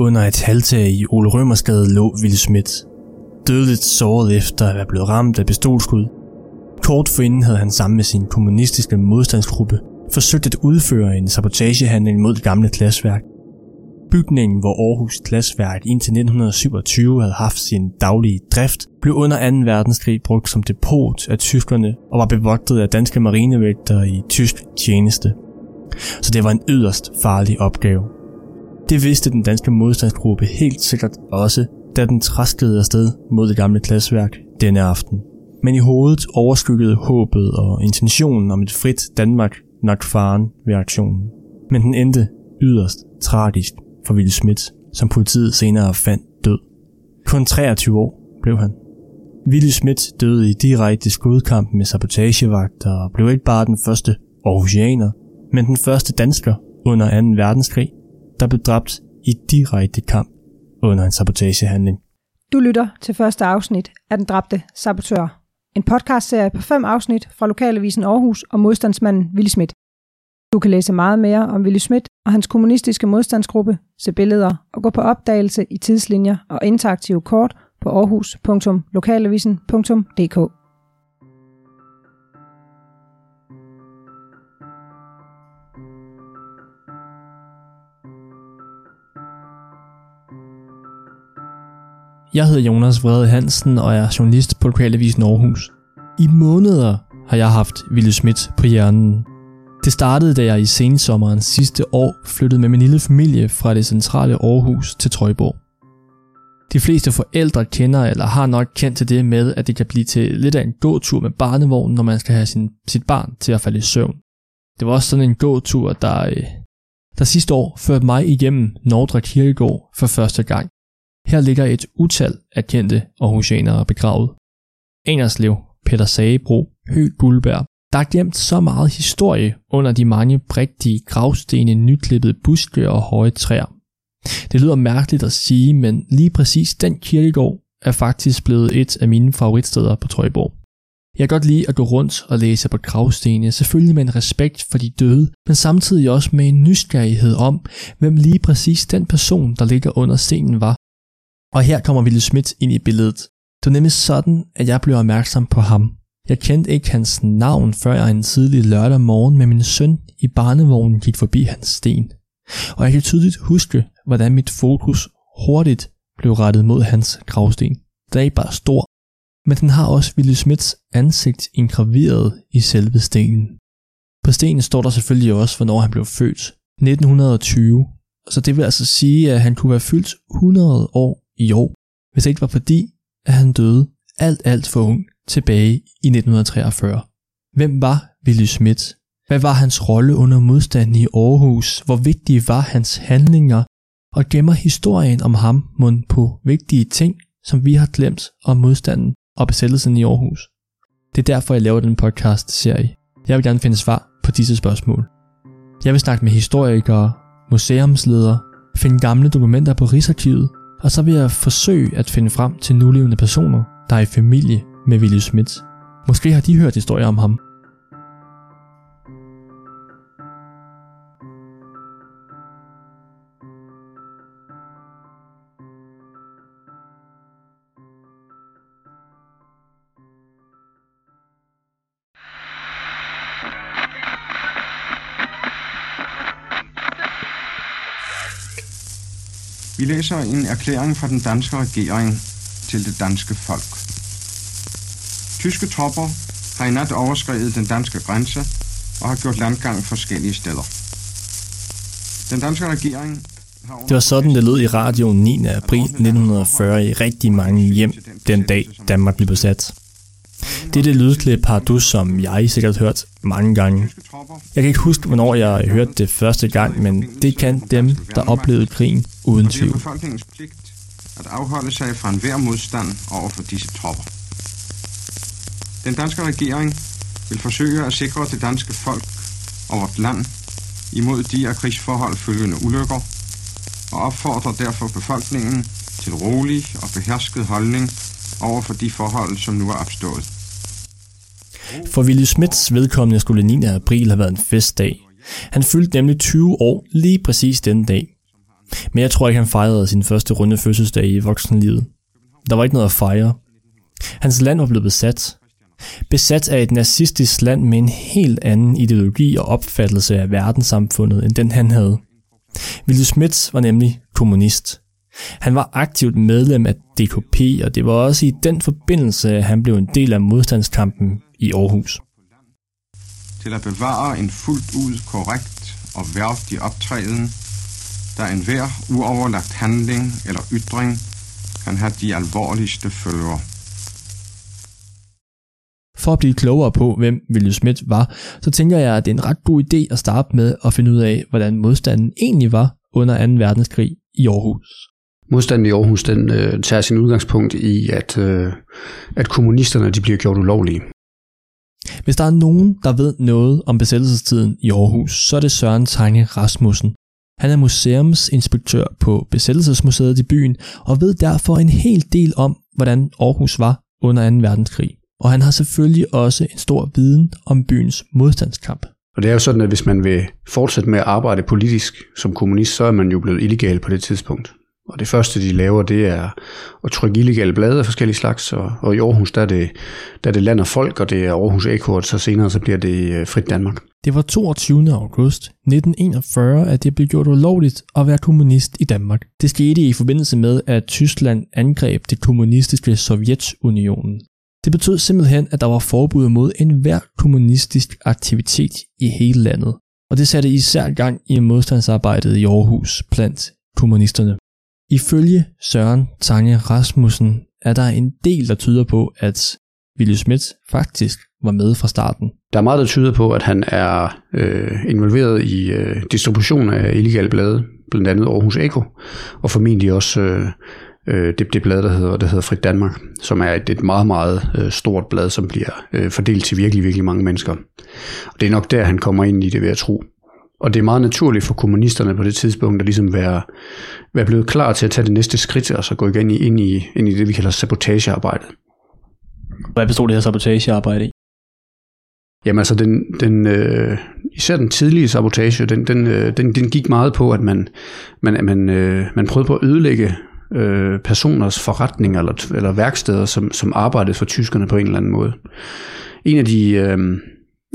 Under et halvtag i Ole Rømersgade lå Ville Schmidt. Dødeligt såret efter at være blevet ramt af pistolskud. Kort forinden havde han sammen med sin kommunistiske modstandsgruppe forsøgt at udføre en sabotagehandling mod det gamle glasværk. Bygningen, hvor Aarhus Glasværk indtil 1927 havde haft sin daglige drift, blev under 2. verdenskrig brugt som depot af tyskerne og var bevogtet af danske marinevægtere i tysk tjeneste. Så det var en yderst farlig opgave. Det vidste den danske modstandsgruppe helt sikkert også, da den traskede afsted mod det gamle glasværk denne aften. Men i hovedet overskyggede håbet og intentionen om et frit Danmark nok faren ved aktionen. Men den endte yderst tragisk for Ville Schmidt, som politiet senere fandt død. Kun 23 år blev han. Ville Schmidt døde i direkte skudkamp med sabotagevagter og blev ikke bare den første Aarhusianer, men den første dansker under 2. verdenskrig, der blev dræbt i direkte kamp under en sabotagehandling. Du lytter til første afsnit af Den dræbte sabotør. En podcastserie på fem afsnit fra Lokalavisen Aarhus og modstandsmanden Willy Schmidt. Du kan læse meget mere om Willy Schmidt og hans kommunistiske modstandsgruppe, se billeder og gå på opdagelse i tidslinjer og interaktive kort på aarhus.lokalavisen.dk. Jeg hedder Jonas Vrede Hansen og er journalist på Lokalavisen Aarhus. I måneder har jeg haft Ville Schmidt på hjernen. Det startede, da jeg i sensommeren sidste år flyttede med min lille familie fra det centrale Aarhus til Trøjborg. De fleste forældre kender eller har nok kendt til det med, at det kan blive til lidt af en gåtur med barnevognen, når man skal have sin, sit barn til at falde i søvn. Det var også sådan en gåtur, der, øh, der sidste år førte mig igennem Nordre Kirkegård for første gang. Her ligger et utal af kendte Aarhusianere begravet. Engerslev, Peter Sagebro, Høg Guldberg. Der er gemt så meget historie under de mange prægtige gravstene, nyklippede buske og høje træer. Det lyder mærkeligt at sige, men lige præcis den kirkegård er faktisk blevet et af mine favoritsteder på Trøjborg. Jeg kan godt lide at gå rundt og læse på gravstene, selvfølgelig med en respekt for de døde, men samtidig også med en nysgerrighed om, hvem lige præcis den person, der ligger under stenen var. Og her kommer Ville Schmidt ind i billedet. Det var nemlig sådan, at jeg blev opmærksom på ham. Jeg kendte ikke hans navn, før jeg en tidlig lørdag morgen med min søn i barnevognen gik forbi hans sten. Og jeg kan tydeligt huske, hvordan mit fokus hurtigt blev rettet mod hans gravsten. Den er ikke bare stor, men den har også Ville Smiths ansigt indgraveret i selve stenen. På stenen står der selvfølgelig også, hvornår han blev født. 1920. Så det vil altså sige, at han kunne være fyldt 100 år jo, hvis det ikke var fordi, at han døde alt alt for ung tilbage i 1943. Hvem var Willy Schmidt? Hvad var hans rolle under modstanden i Aarhus? Hvor vigtige var hans handlinger? Og gemmer historien om ham mund på vigtige ting, som vi har glemt om modstanden og besættelsen i Aarhus? Det er derfor, jeg laver den podcast-serie. Jeg vil gerne finde svar på disse spørgsmål. Jeg vil snakke med historikere, museumsledere, finde gamle dokumenter på Rigsarkivet, og så vil jeg forsøge at finde frem til nulevende personer, der er i familie med Willy Schmidt. Måske har de hørt historier om ham. Vi læser en erklæring fra den danske regering til det danske folk. Tyske tropper har i nat overskrevet den danske grænse og har gjort landgang forskellige steder. Den danske regering Det var sådan, det lød i radioen 9. april 1940 i rigtig mange hjem den dag Danmark blev besat. Dette lydklip har du, som jeg sikkert hørt mange gange. Jeg kan ikke huske, hvornår jeg hørte det første gang, men det kan dem, der oplevede krigen, uden og det er befolkningens pligt at afholde sig fra enhver modstand over for disse tropper. Den danske regering vil forsøge at sikre det danske folk og vort land imod de af krigsforhold følgende ulykker, og opfordrer derfor befolkningen til rolig og behersket holdning over for de forhold, som nu er opstået. For Willy Smiths vedkommende skulle 9. april have været en festdag. Han fyldte nemlig 20 år lige præcis den dag. Men jeg tror ikke, han fejrede sin første runde fødselsdag i voksenlivet. Der var ikke noget at fejre. Hans land var blevet besat. Besat af et nazistisk land med en helt anden ideologi og opfattelse af verdenssamfundet, end den han havde. Willy Schmidt var nemlig kommunist. Han var aktivt medlem af DKP, og det var også i den forbindelse, at han blev en del af modstandskampen i Aarhus. Til at bevare en fuldt ud korrekt og værdig optræden, der enhver uoverlagt handling eller ytring kan have de alvorligste følger. For at blive klogere på, hvem Willy Schmidt var, så tænker jeg, at det er en ret god idé at starte med at finde ud af, hvordan modstanden egentlig var under 2. verdenskrig i Aarhus. Modstanden i Aarhus den, øh, tager sin udgangspunkt i, at, øh, at kommunisterne de bliver gjort ulovlige. Hvis der er nogen, der ved noget om besættelsestiden i Aarhus, så er det Søren Tange Rasmussen. Han er museumsinspektør på Besættelsesmuseet i byen og ved derfor en hel del om, hvordan Aarhus var under 2. verdenskrig. Og han har selvfølgelig også en stor viden om byens modstandskamp. Og det er jo sådan, at hvis man vil fortsætte med at arbejde politisk som kommunist, så er man jo blevet illegal på det tidspunkt. Og det første, de laver, det er at trykke illegale blade af forskellige slags. Og, og i Aarhus, der er, det, der er det land og folk, og det er Aarhus Eko, og så senere så bliver det øh, Frit Danmark. Det var 22. august 1941, at det blev gjort ulovligt at være kommunist i Danmark. Det skete i forbindelse med, at Tyskland angreb det kommunistiske Sovjetunionen. Det betød simpelthen, at der var forbud mod enhver kommunistisk aktivitet i hele landet. Og det satte især gang i modstandsarbejdet i Aarhus blandt kommunisterne. Ifølge Søren Tanja Rasmussen er der en del, der tyder på, at Willy Schmidt faktisk var med fra starten. Der er meget, der tyder på, at han er øh, involveret i øh, distribution af illegale blade, blandt andet Aarhus Eko, og formentlig også øh, øh, det, det blad, der hedder, der hedder Frit Danmark, som er et, et meget, meget øh, stort blad, som bliver øh, fordelt til virkelig, virkelig mange mennesker. Og det er nok der, han kommer ind i det, ved at tro. Og det er meget naturligt for kommunisterne på det tidspunkt at ligesom være, være blevet klar til at tage det næste skridt, og så gå igen ind i, ind i det, vi kalder sabotagearbejdet. Hvad bestod det her sabotagearbejde i? Jamen altså, den, den, øh, især den tidlige sabotage, den, den, øh, den, den gik meget på, at man, man, man, øh, man prøvede på at ødelægge øh, personers forretninger eller, eller værksteder, som, som arbejdede for tyskerne på en eller anden måde. En af de øh,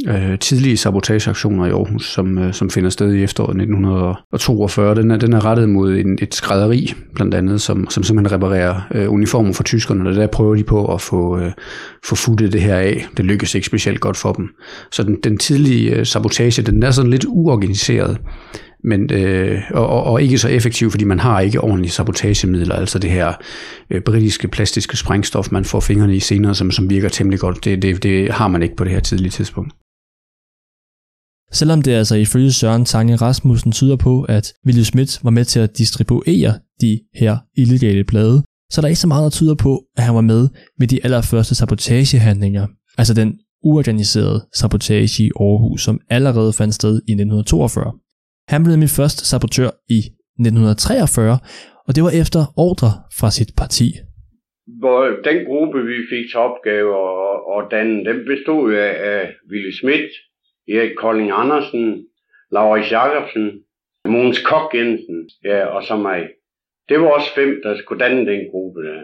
øh, tidlige sabotageaktioner i Aarhus, som, øh, som finder sted i efteråret 1942, den er, den er rettet mod en, et skrædderi, blandt andet, som, som simpelthen reparerer øh, uniformer for tyskerne, og der prøver de på at få, øh, få futtet det her af. Det lykkes ikke specielt godt for dem. Så den, den tidlige øh, sabotage, den er sådan lidt uorganiseret, men, øh, og, og ikke så effektiv, fordi man har ikke ordentlige sabotagemidler, altså det her øh, britiske plastiske sprængstof, man får fingrene i senere, som, som virker temmelig godt. Det, det, det har man ikke på det her tidlige tidspunkt. Selvom det altså ifølge Søren Tange Rasmussen tyder på, at Willy Schmidt var med til at distribuere de her illegale blade, så er der ikke så meget, der tyder på, at han var med ved de allerførste sabotagehandlinger, altså den uorganiserede sabotage i Aarhus, som allerede fandt sted i 1942. Han blev min første sabotør i 1943, og det var efter ordre fra sit parti. Den gruppe, vi fik til opgave at, danne, den bestod af, af Willy Schmidt, Erik Kolding Andersen, Laurits Jacobsen, Måns Kok Jensen, ja, og så mig. Det var også fem, der skulle danne den gruppe. Der.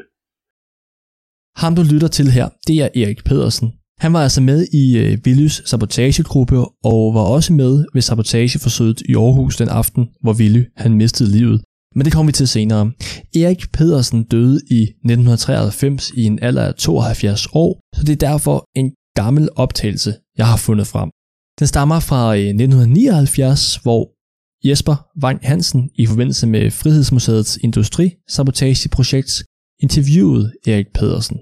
Ham du lytter til her, det er Erik Pedersen. Han var altså med i øh, Willys sabotagegruppe og var også med ved sabotageforsøget i Aarhus den aften, hvor Willy han mistede livet. Men det kommer vi til senere. Erik Pedersen døde i 1993 i en alder af 72 år, så det er derfor en gammel optagelse, jeg har fundet frem. Den stammer fra øh, 1979, hvor Jesper Vang Hansen i forbindelse med Frihedsmuseets Industri-sabotageprojekt interviewede Erik Pedersen.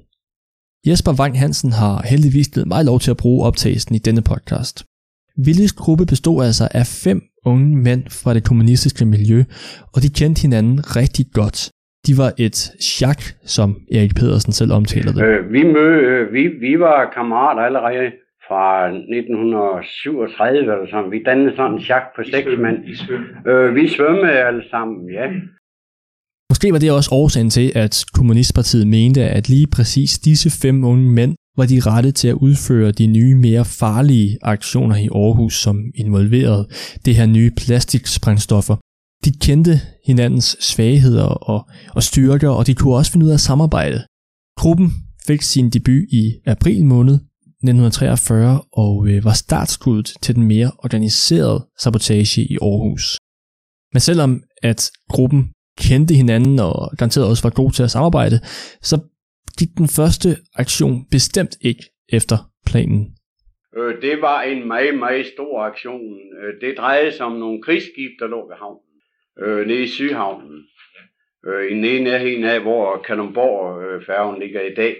Jesper Vang Hansen har heldigvis givet mig lov til at bruge optagelsen i denne podcast. Willis gruppe bestod altså af fem unge mænd fra det kommunistiske miljø, og de kendte hinanden rigtig godt. De var et chak, som Erik Pedersen selv omtaler det. Øh, vi, mød, øh, vi, vi var kammerater allerede fra 1937 eller sådan. Vi dannede sådan en chak på seks mænd. Øh, vi svømmede alle sammen, ja. Måske var det også årsagen til, at Kommunistpartiet mente, at lige præcis disse fem unge mænd var de rette til at udføre de nye, mere farlige aktioner i Aarhus, som involverede det her nye plastiksprængstoffer. De kendte hinandens svagheder og, og styrker, og de kunne også finde ud af at samarbejde. Gruppen fik sin debut i april måned 1943 og øh, var startskuddet til den mere organiserede sabotage i Aarhus. Men selvom at gruppen kendte hinanden og garanteret også var god til at samarbejde, så gik den første aktion bestemt ikke efter planen. Øh, det var en meget, meget stor aktion. Øh, det drejede sig om nogle krigsskib, der lå ved havnen. Øh, nede i Sydhavnen. Øh, I den nærheden af, hvor Kalundborg-færgen øh, ligger i dag.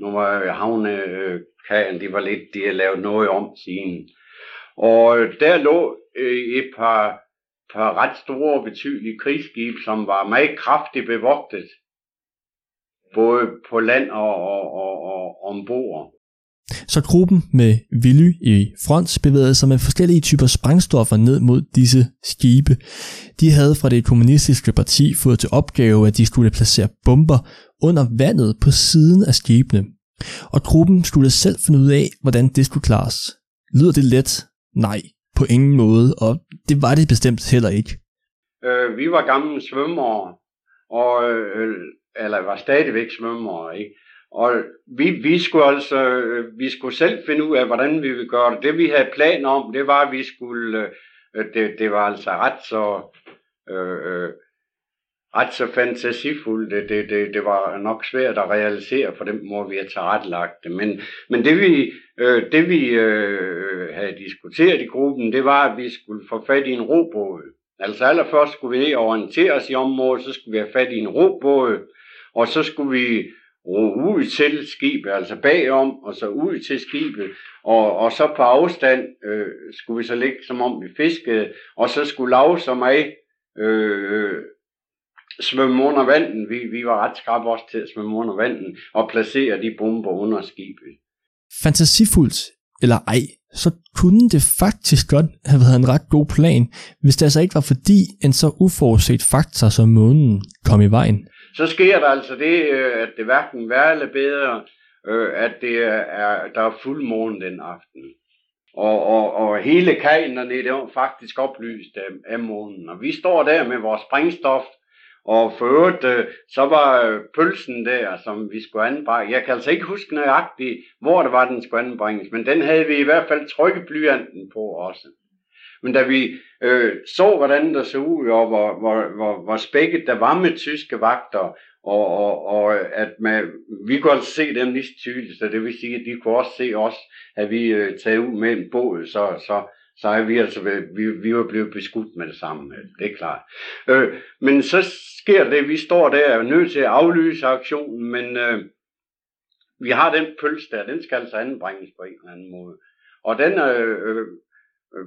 Nu var øh, havnekagen, de var lidt, de har lavet noget om siden. Og øh, der lå øh, et par, par ret store og betydelige krigsskib, som var meget kraftigt bevogtet både på land og, og, og, og ombord. Så gruppen med Willy i front bevægede sig med forskellige typer sprængstoffer ned mod disse skibe. De havde fra det kommunistiske parti fået til opgave, at de skulle placere bomber under vandet på siden af skibene. Og gruppen skulle selv finde ud af, hvordan det skulle klares. Lyder det let? Nej, på ingen måde, og det var det bestemt heller ikke. Øh, vi var gamle svømmere, og øh, eller var stadigvæk svømmere, ikke? Og vi, vi skulle altså, øh, vi skulle selv finde ud af, hvordan vi ville gøre det. Det vi havde planer om, det var, at vi skulle, øh, det, det var altså ret så, øh, øh, ret så fantasifuldt. Det, det, det, det var nok svært at realisere på den måde, vi har tilrettelagt det. Men, men det vi, øh, det vi øh, havde diskuteret i gruppen, det var, at vi skulle få fat i en robåd. Altså allerførst skulle vi orientere os i området, så skulle vi have fat i en robåd, og så skulle vi ro ud til skibet, altså bagom, og så ud til skibet, og, og så på afstand øh, skulle vi så ligge, som om vi fiskede, og så skulle lave som mig øh, svømme under vandet. Vi, vi var ret skarpe også til at svømme under vandet, og placere de bomber under skibet. Fantasifuldt, eller ej, så kunne det faktisk godt have været en ret god plan, hvis det altså ikke var fordi en så uforudset faktor som månen kom i vejen så sker der altså det, øh, at det hverken værre eller bedre, øh, at det er, der er fuldmåne den aften. Og, og, og hele kajen dernede, det var faktisk oplyst af, af månen. Og vi står der med vores sprængstof, og for øvrigt, øh, så var øh, pølsen der, som vi skulle anbringe. Jeg kan altså ikke huske nøjagtigt, hvor det var, den skulle anbringes, men den havde vi i hvert fald trykket blyanten på også. Men da vi øh, så, hvordan der så ud, og hvor, hvor, hvor, hvor spækket der var med tyske vagter, og, og, og øh, at man, vi kunne altså se dem lige tydeligt, så det vil sige, at de kunne også se os, at vi øh, taget ud med en båd, så, så, så er vi altså, vi, vi var blevet beskudt med det samme, det er klart. Øh, men så sker det, vi står der og er nødt til at aflyse aktionen, men øh, vi har den pølse der, den skal altså anbringes på en eller anden måde. Og den øh, øh, øh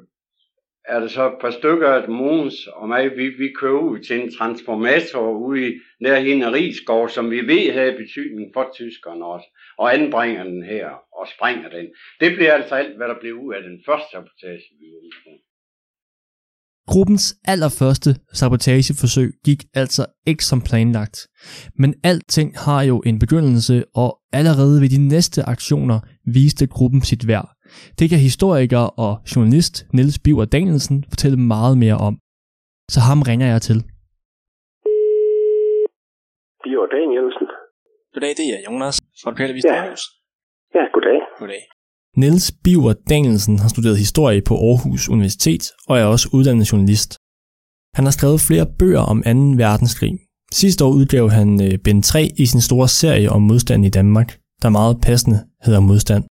er der så et par stykker af Mogens og mig, vi, vi kører ud til en transformator ude i nærheden af Rigskov, som vi ved havde betydning for tyskerne også, og anbringer den her og springer den. Det bliver altså alt, hvad der blev ud af den første sabotage, vi var Gruppens allerførste sabotageforsøg gik altså ikke som planlagt. Men alting har jo en begyndelse, og allerede ved de næste aktioner viste gruppen sit værd. Det kan historiker og journalist Niels Biver Danielsen fortælle meget mere om. Så ham ringer jeg til. Biver Danielsen. Goddag, det er Jonas fra Lokalavisen ja. Aarhus. Ja, goddag. Goddag. Niels Biver Danielsen har studeret historie på Aarhus Universitet og er også uddannet journalist. Han har skrevet flere bøger om 2. verdenskrig. Sidste år udgav han øh, bind 3 i sin store serie om modstand i Danmark, der meget passende hedder Modstand.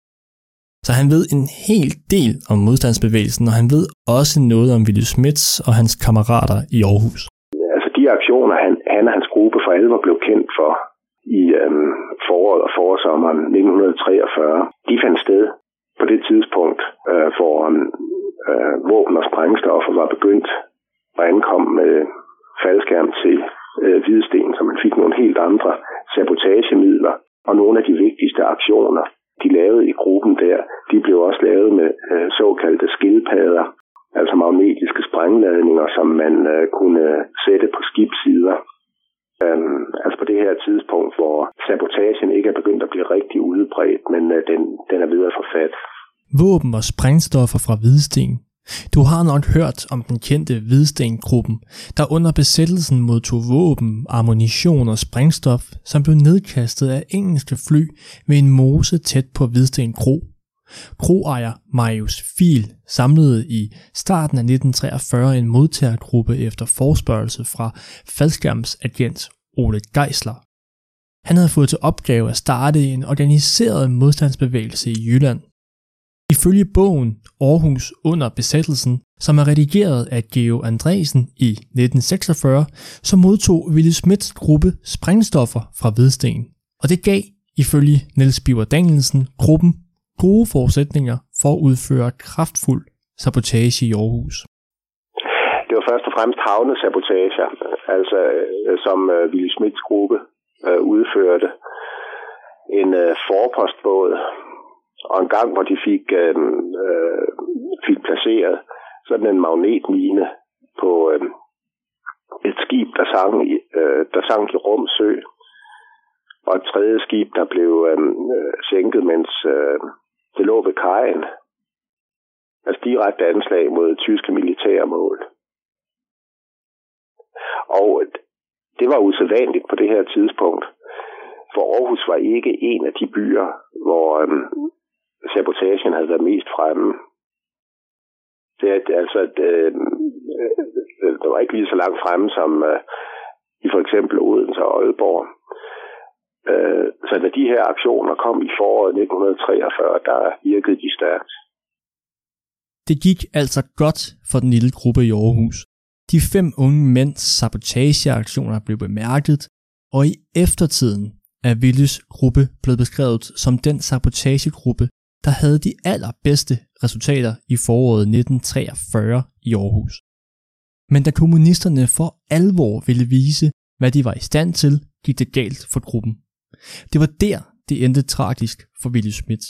Så han ved en hel del om modstandsbevægelsen, og han ved også noget om Willy Smits og hans kammerater i Aarhus. Altså de aktioner, han, han og hans gruppe for alvor blev kendt for i øhm, foråret og forsommeren 1943, de fandt sted på det tidspunkt, øh, hvor øh, våben og sprængstoffer var begyndt at ankomme med faldskærm til øh, Hvidsten, så man fik nogle helt andre sabotagemidler og nogle af de vigtigste aktioner de lavede i gruppen der, de blev også lavet med øh, såkaldte skildpadder, altså magnetiske sprængladninger, som man øh, kunne sætte på skibssider. Øhm, altså på det her tidspunkt, hvor sabotagen ikke er begyndt at blive rigtig udbredt, men øh, den, den er videre for fat. Våben og sprængstoffer fra Hvidsten du har nok hørt om den kendte Hvidsten-gruppen, der under besættelsen modtog våben, ammunition og sprængstof, som blev nedkastet af engelske fly ved en mose tæt på Hvidsten Kro. Kroejer Marius Fil samlede i starten af 1943 en modtagergruppe efter forspørgelse fra faldskærmsagent Ole Geisler. Han havde fået til opgave at starte en organiseret modstandsbevægelse i Jylland. Ifølge bogen Aarhus under besættelsen, som er redigeret af Geo Andresen i 1946, så modtog Willy Smiths gruppe sprængstoffer fra Hvidsten. Og det gav, ifølge Niels Biver Danielsen, gruppen gode forudsætninger for at udføre kraftfuld sabotage i Aarhus. Det var først og fremmest havnesabotager, altså øh, som øh, Willy gruppe øh, udførte. En øh, forpostbåd og en gang, hvor de fik, øh, øh, fik placeret sådan en magnetmine på øh, et skib, der sang, øh, der sang i Rumsø, og et tredje skib, der blev øh, øh, sænket, mens øh, det lå ved kajen. Altså direkte anslag mod tyske militære mål. Og det var usædvanligt på det her tidspunkt, for Aarhus var ikke en af de byer, hvor, øh, sabotagen havde været mest fremme. Det er altså, det, øh, øh det var ikke lige så langt fremme som øh, i for eksempel Odense og Aalborg. Øh, så da de her aktioner kom i foråret 1943, der virkede de stærkt. Det gik altså godt for den lille gruppe i Aarhus. De fem unge mænds sabotageaktioner blev bemærket, og i eftertiden er Willys gruppe blevet beskrevet som den sabotagegruppe, der havde de allerbedste resultater i foråret 1943 i Aarhus. Men da kommunisterne for alvor ville vise, hvad de var i stand til, gik det galt for gruppen. Det var der, det endte tragisk for Willy Schmidt.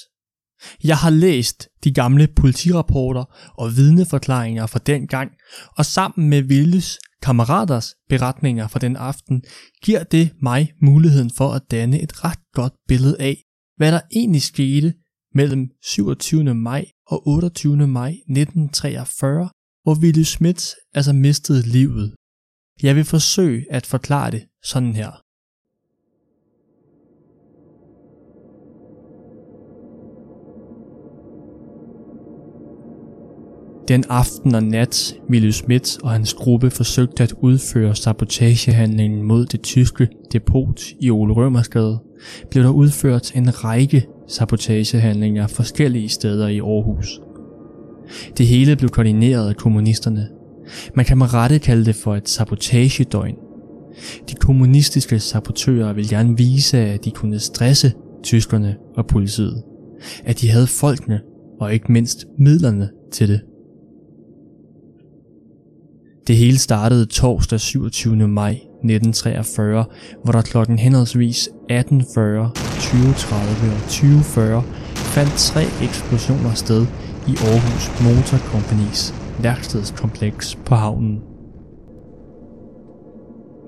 Jeg har læst de gamle politirapporter og vidneforklaringer fra den gang, og sammen med Willes kammeraters beretninger fra den aften, giver det mig muligheden for at danne et ret godt billede af, hvad der egentlig skete mellem 27. maj og 28. maj 1943, hvor Willy Schmidt altså mistede livet. Jeg vil forsøge at forklare det sådan her. Den aften og nat, Willy Schmidt og hans gruppe forsøgte at udføre sabotagehandlingen mod det tyske depot i Ole Rømersgade, blev der udført en række sabotagehandlinger forskellige steder i Aarhus. Det hele blev koordineret af kommunisterne. Man kan med rette kalde det for et sabotagedøgn. De kommunistiske sabotører ville gerne vise, at de kunne stresse tyskerne og politiet. At de havde folkene og ikke mindst midlerne til det. Det hele startede torsdag 27. maj 1943, hvor der klokken henholdsvis 18.40, 20.30 og 20.40 fandt tre eksplosioner sted i Aarhus Motor Companies værkstedskompleks på havnen.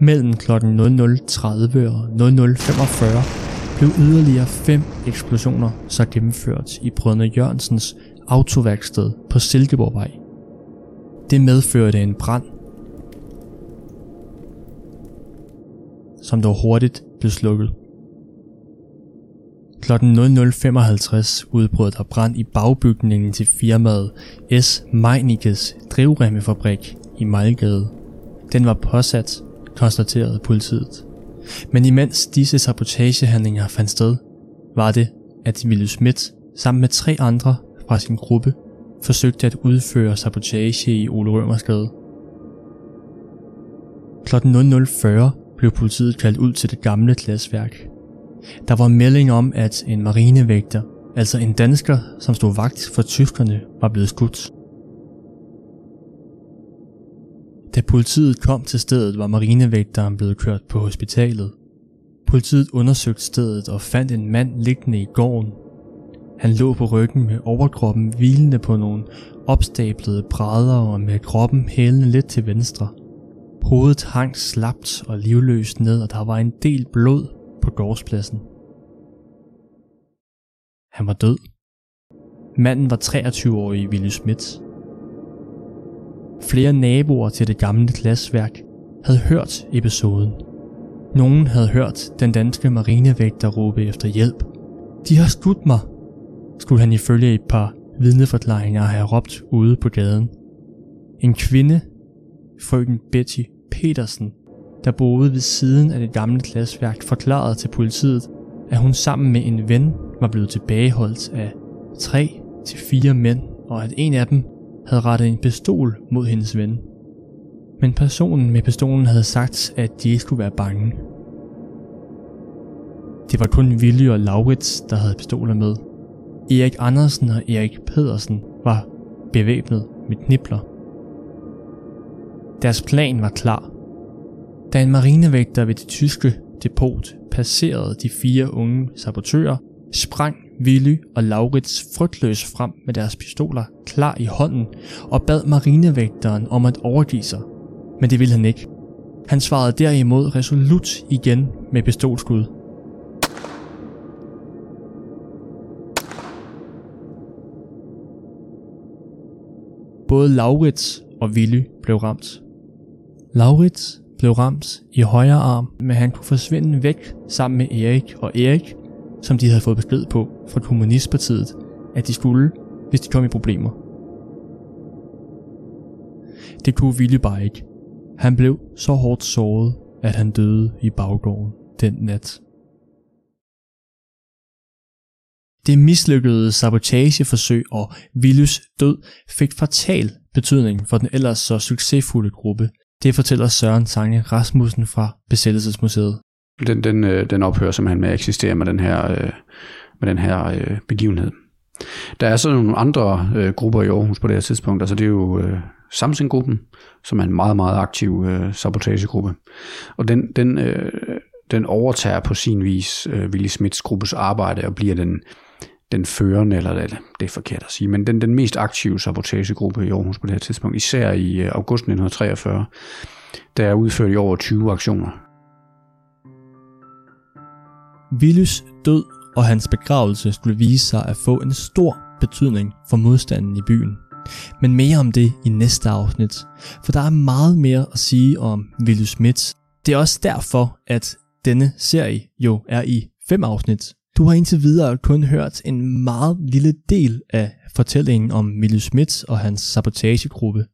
Mellem kl. 00.30 og 00.45 blev yderligere fem eksplosioner så gennemført i Brødne Jørgensens autoværksted på Silkeborgvej. Det medførte en brand, som dog hurtigt blev slukket. Klokken 00.55 udbrød der brand i bagbygningen til firmaet S. Meinikes drivremmefabrik i Mejlgade. Den var påsat, konstaterede politiet. Men imens disse sabotagehandlinger fandt sted, var det, at Willy Schmidt sammen med tre andre fra sin gruppe forsøgte at udføre sabotage i Ole Rømersgade. Klokken 00.40 blev politiet kaldt ud til det gamle glasværk. Der var melding om, at en marinevægter, altså en dansker, som stod vagt for tyskerne, var blevet skudt. Da politiet kom til stedet, var marinevægteren blevet kørt på hospitalet. Politiet undersøgte stedet og fandt en mand liggende i gården. Han lå på ryggen med overkroppen hvilende på nogle opstablede brædder og med kroppen hælende lidt til venstre. Hovedet hang slapt og livløst ned, og der var en del blod på gårdspladsen. Han var død. Manden var 23-årig Willy Schmidt. Flere naboer til det gamle glasværk havde hørt episoden. Nogen havde hørt den danske marinevægter råbe efter hjælp. De har skudt mig, skulle han ifølge et par vidneforklaringer have råbt ude på gaden. En kvinde, frøken Betty Petersen, der boede ved siden af det gamle glasværk, forklarede til politiet, at hun sammen med en ven var blevet tilbageholdt af tre til fire mænd, og at en af dem havde rettet en pistol mod hendes ven. Men personen med pistolen havde sagt, at de ikke skulle være bange. Det var kun Willy og Laurits, der havde pistoler med. Erik Andersen og Erik Pedersen var bevæbnet med knibler. Deres plan var klar. Da en marinevægter ved det tyske depot passerede de fire unge sabotører, sprang Willy og Laurits frygtløs frem med deres pistoler klar i hånden og bad marinevægteren om at overgive sig. Men det ville han ikke. Han svarede derimod resolut igen med pistolskud. Både Laurits og Willy blev ramt. Laurits blev ramt i højre arm, men han kunne forsvinde væk sammen med Erik, og Erik, som de havde fået besked på fra Kommunistpartiet, at de skulle, hvis de kom i problemer. Det kunne Ville bare ikke. Han blev så hårdt såret, at han døde i baggården den nat. Det mislykkede sabotageforsøg og Willys død fik fatal betydning for den ellers så succesfulde gruppe. Det fortæller Søren Sange Rasmussen fra Besættelsesmuseet. Den, den, øh, den ophører simpelthen med at eksistere med den her, øh, med den her øh, begivenhed. Der er så nogle andre øh, grupper i Aarhus på det her tidspunkt. Altså det er jo øh, Samsung-gruppen, som er en meget, meget aktiv øh, sabotagegruppe. Og den, den, øh, den overtager på sin vis øh, Willy Smiths gruppes arbejde og bliver den, den førende, eller, det er forkert at sige, men den, den mest aktive sabotagegruppe i Aarhus på det her tidspunkt, især i øh, august 1943, der er udført i over 20 aktioner. Willys død og hans begravelse skulle vise sig at få en stor betydning for modstanden i byen. Men mere om det i næste afsnit, for der er meget mere at sige om Willy Smith. Det er også derfor, at denne serie jo er i fem afsnit. Du har indtil videre kun hørt en meget lille del af fortællingen om Willy Schmidt og hans sabotagegruppe.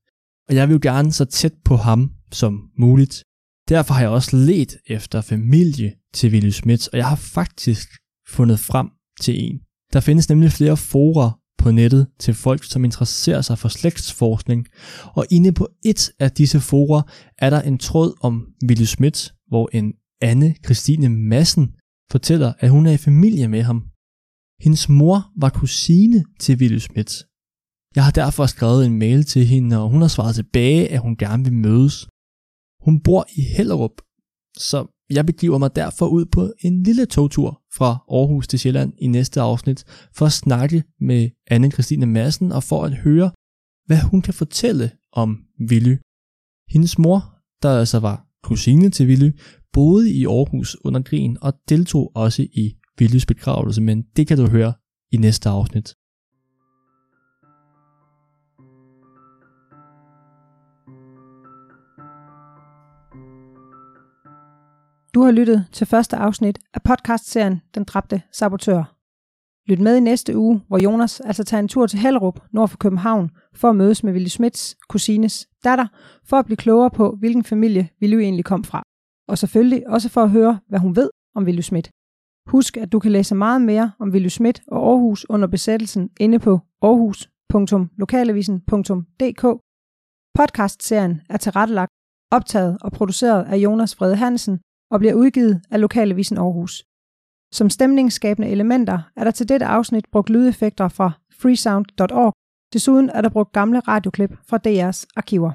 Og jeg vil jo gerne så tæt på ham som muligt. Derfor har jeg også let efter familie til Willy Schmidt, og jeg har faktisk fundet frem til en. Der findes nemlig flere forer på nettet til folk, som interesserer sig for slægtsforskning, og inde på et af disse forer er der en tråd om Willy Schmidt, hvor en Anne Christine Massen fortæller, at hun er i familie med ham. Hendes mor var kusine til Willy Schmidt. Jeg har derfor skrevet en mail til hende, og hun har svaret tilbage, at hun gerne vil mødes. Hun bor i Hellerup, så jeg begiver mig derfor ud på en lille togtur fra Aarhus til Sjælland i næste afsnit, for at snakke med anne Christine Madsen og for at høre, hvad hun kan fortælle om Willy. Hendes mor, der altså var kusine til Willy, boede i Aarhus under krigen og deltog også i Willys begravelse, men det kan du høre i næste afsnit. Du har lyttet til første afsnit af podcastserien Den dræbte sabotør. Lyt med i næste uge, hvor Jonas altså tager en tur til Hellerup nord for København for at mødes med Ville Smits kusines datter, for at blive klogere på, hvilken familie Ville egentlig kom fra. Og selvfølgelig også for at høre, hvad hun ved om Ville Schmidt. Husk, at du kan læse meget mere om Ville Schmidt og Aarhus under besættelsen inde på aarhus.lokalavisen.dk. Podcastserien er tilrettelagt, optaget og produceret af Jonas Frede Hansen og bliver udgivet af Lokalavisen Aarhus. Som stemningsskabende elementer er der til dette afsnit brugt lydeffekter fra freesound.org. Desuden er der brugt gamle radioklip fra DR's arkiver.